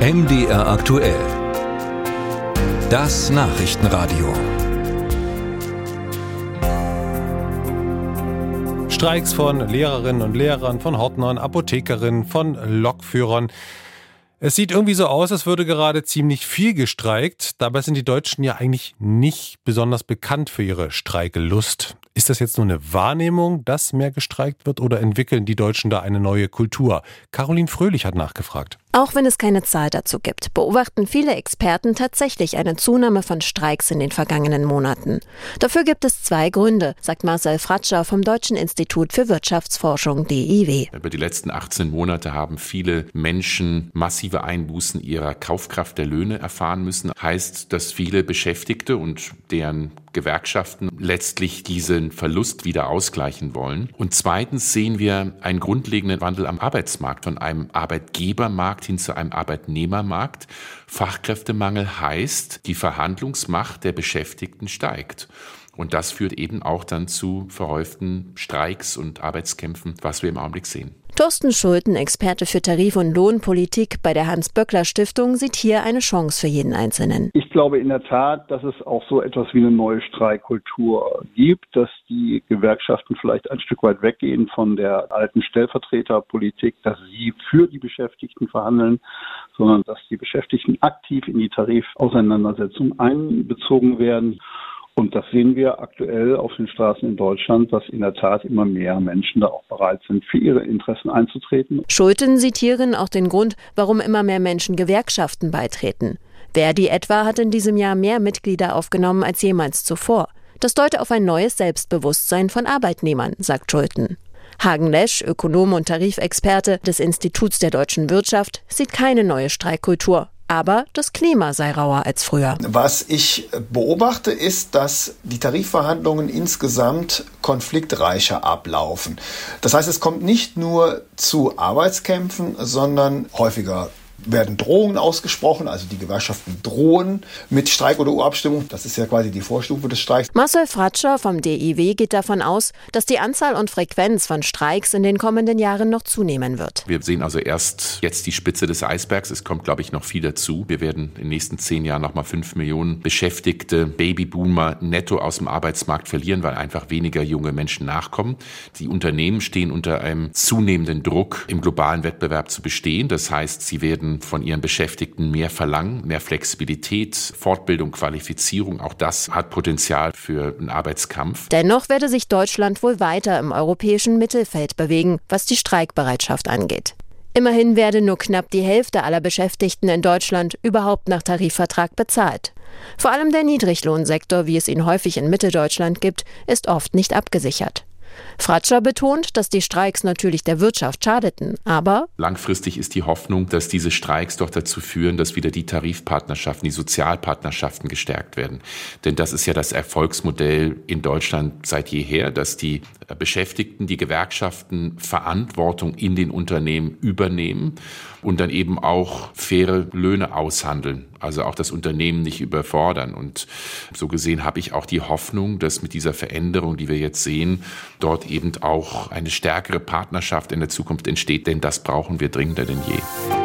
MDR aktuell. Das Nachrichtenradio. Streiks von Lehrerinnen und Lehrern, von Hortnern, Apothekerinnen, von Lokführern. Es sieht irgendwie so aus, als würde gerade ziemlich viel gestreikt. Dabei sind die Deutschen ja eigentlich nicht besonders bekannt für ihre Streikelust. Ist das jetzt nur eine Wahrnehmung, dass mehr gestreikt wird oder entwickeln die Deutschen da eine neue Kultur? Caroline Fröhlich hat nachgefragt. Auch wenn es keine Zahl dazu gibt, beobachten viele Experten tatsächlich eine Zunahme von Streiks in den vergangenen Monaten. Dafür gibt es zwei Gründe, sagt Marcel Fratscher vom Deutschen Institut für Wirtschaftsforschung DIW. Über die letzten 18 Monate haben viele Menschen massive Einbußen ihrer Kaufkraft der Löhne erfahren müssen. Heißt, dass viele Beschäftigte und deren Gewerkschaften letztlich diesen Verlust wieder ausgleichen wollen. Und zweitens sehen wir einen grundlegenden Wandel am Arbeitsmarkt von einem Arbeitgebermarkt hin zu einem Arbeitnehmermarkt. Fachkräftemangel heißt, die Verhandlungsmacht der Beschäftigten steigt. Und das führt eben auch dann zu verhäuften Streiks und Arbeitskämpfen, was wir im Augenblick sehen. Thorsten Schulten, Experte für Tarif- und Lohnpolitik bei der Hans-Böckler-Stiftung, sieht hier eine Chance für jeden Einzelnen. Ich glaube in der Tat, dass es auch so etwas wie eine neue Streikkultur gibt, dass die Gewerkschaften vielleicht ein Stück weit weggehen von der alten Stellvertreterpolitik, dass sie für die Beschäftigten verhandeln, sondern dass die Beschäftigten aktiv in die Tarifauseinandersetzung einbezogen werden. Und das sehen wir aktuell auf den Straßen in Deutschland, dass in der Tat immer mehr Menschen da auch bereit sind, für ihre Interessen einzutreten. Schulten sieht hierin auch den Grund, warum immer mehr Menschen Gewerkschaften beitreten. Verdi etwa hat in diesem Jahr mehr Mitglieder aufgenommen als jemals zuvor. Das deute auf ein neues Selbstbewusstsein von Arbeitnehmern, sagt Schulten. Hagen Lesch, Ökonom und Tarifexperte des Instituts der deutschen Wirtschaft, sieht keine neue Streikkultur. Aber das Klima sei rauer als früher. Was ich beobachte, ist, dass die Tarifverhandlungen insgesamt konfliktreicher ablaufen. Das heißt, es kommt nicht nur zu Arbeitskämpfen, sondern häufiger werden Drohungen ausgesprochen, also die Gewerkschaften drohen mit Streik oder Urabstimmung. Das ist ja quasi die Vorstufe des Streiks. Marcel Fratscher vom DIW geht davon aus, dass die Anzahl und Frequenz von Streiks in den kommenden Jahren noch zunehmen wird. Wir sehen also erst jetzt die Spitze des Eisbergs. Es kommt, glaube ich, noch viel dazu. Wir werden in den nächsten zehn Jahren nochmal fünf Millionen beschäftigte Babyboomer netto aus dem Arbeitsmarkt verlieren, weil einfach weniger junge Menschen nachkommen. Die Unternehmen stehen unter einem zunehmenden Druck, im globalen Wettbewerb zu bestehen. Das heißt, sie werden von ihren Beschäftigten mehr verlangen, mehr Flexibilität, Fortbildung, Qualifizierung. Auch das hat Potenzial für einen Arbeitskampf. Dennoch werde sich Deutschland wohl weiter im europäischen Mittelfeld bewegen, was die Streikbereitschaft angeht. Immerhin werde nur knapp die Hälfte aller Beschäftigten in Deutschland überhaupt nach Tarifvertrag bezahlt. Vor allem der Niedriglohnsektor, wie es ihn häufig in Mitteldeutschland gibt, ist oft nicht abgesichert. Fratscher betont, dass die Streiks natürlich der Wirtschaft schadeten, aber langfristig ist die Hoffnung, dass diese Streiks doch dazu führen, dass wieder die Tarifpartnerschaften, die Sozialpartnerschaften gestärkt werden. Denn das ist ja das Erfolgsmodell in Deutschland seit jeher, dass die Beschäftigten, die Gewerkschaften Verantwortung in den Unternehmen übernehmen und dann eben auch faire Löhne aushandeln, also auch das Unternehmen nicht überfordern. Und so gesehen habe ich auch die Hoffnung, dass mit dieser Veränderung, die wir jetzt sehen, dort eben auch eine stärkere Partnerschaft in der Zukunft entsteht, denn das brauchen wir dringender denn je.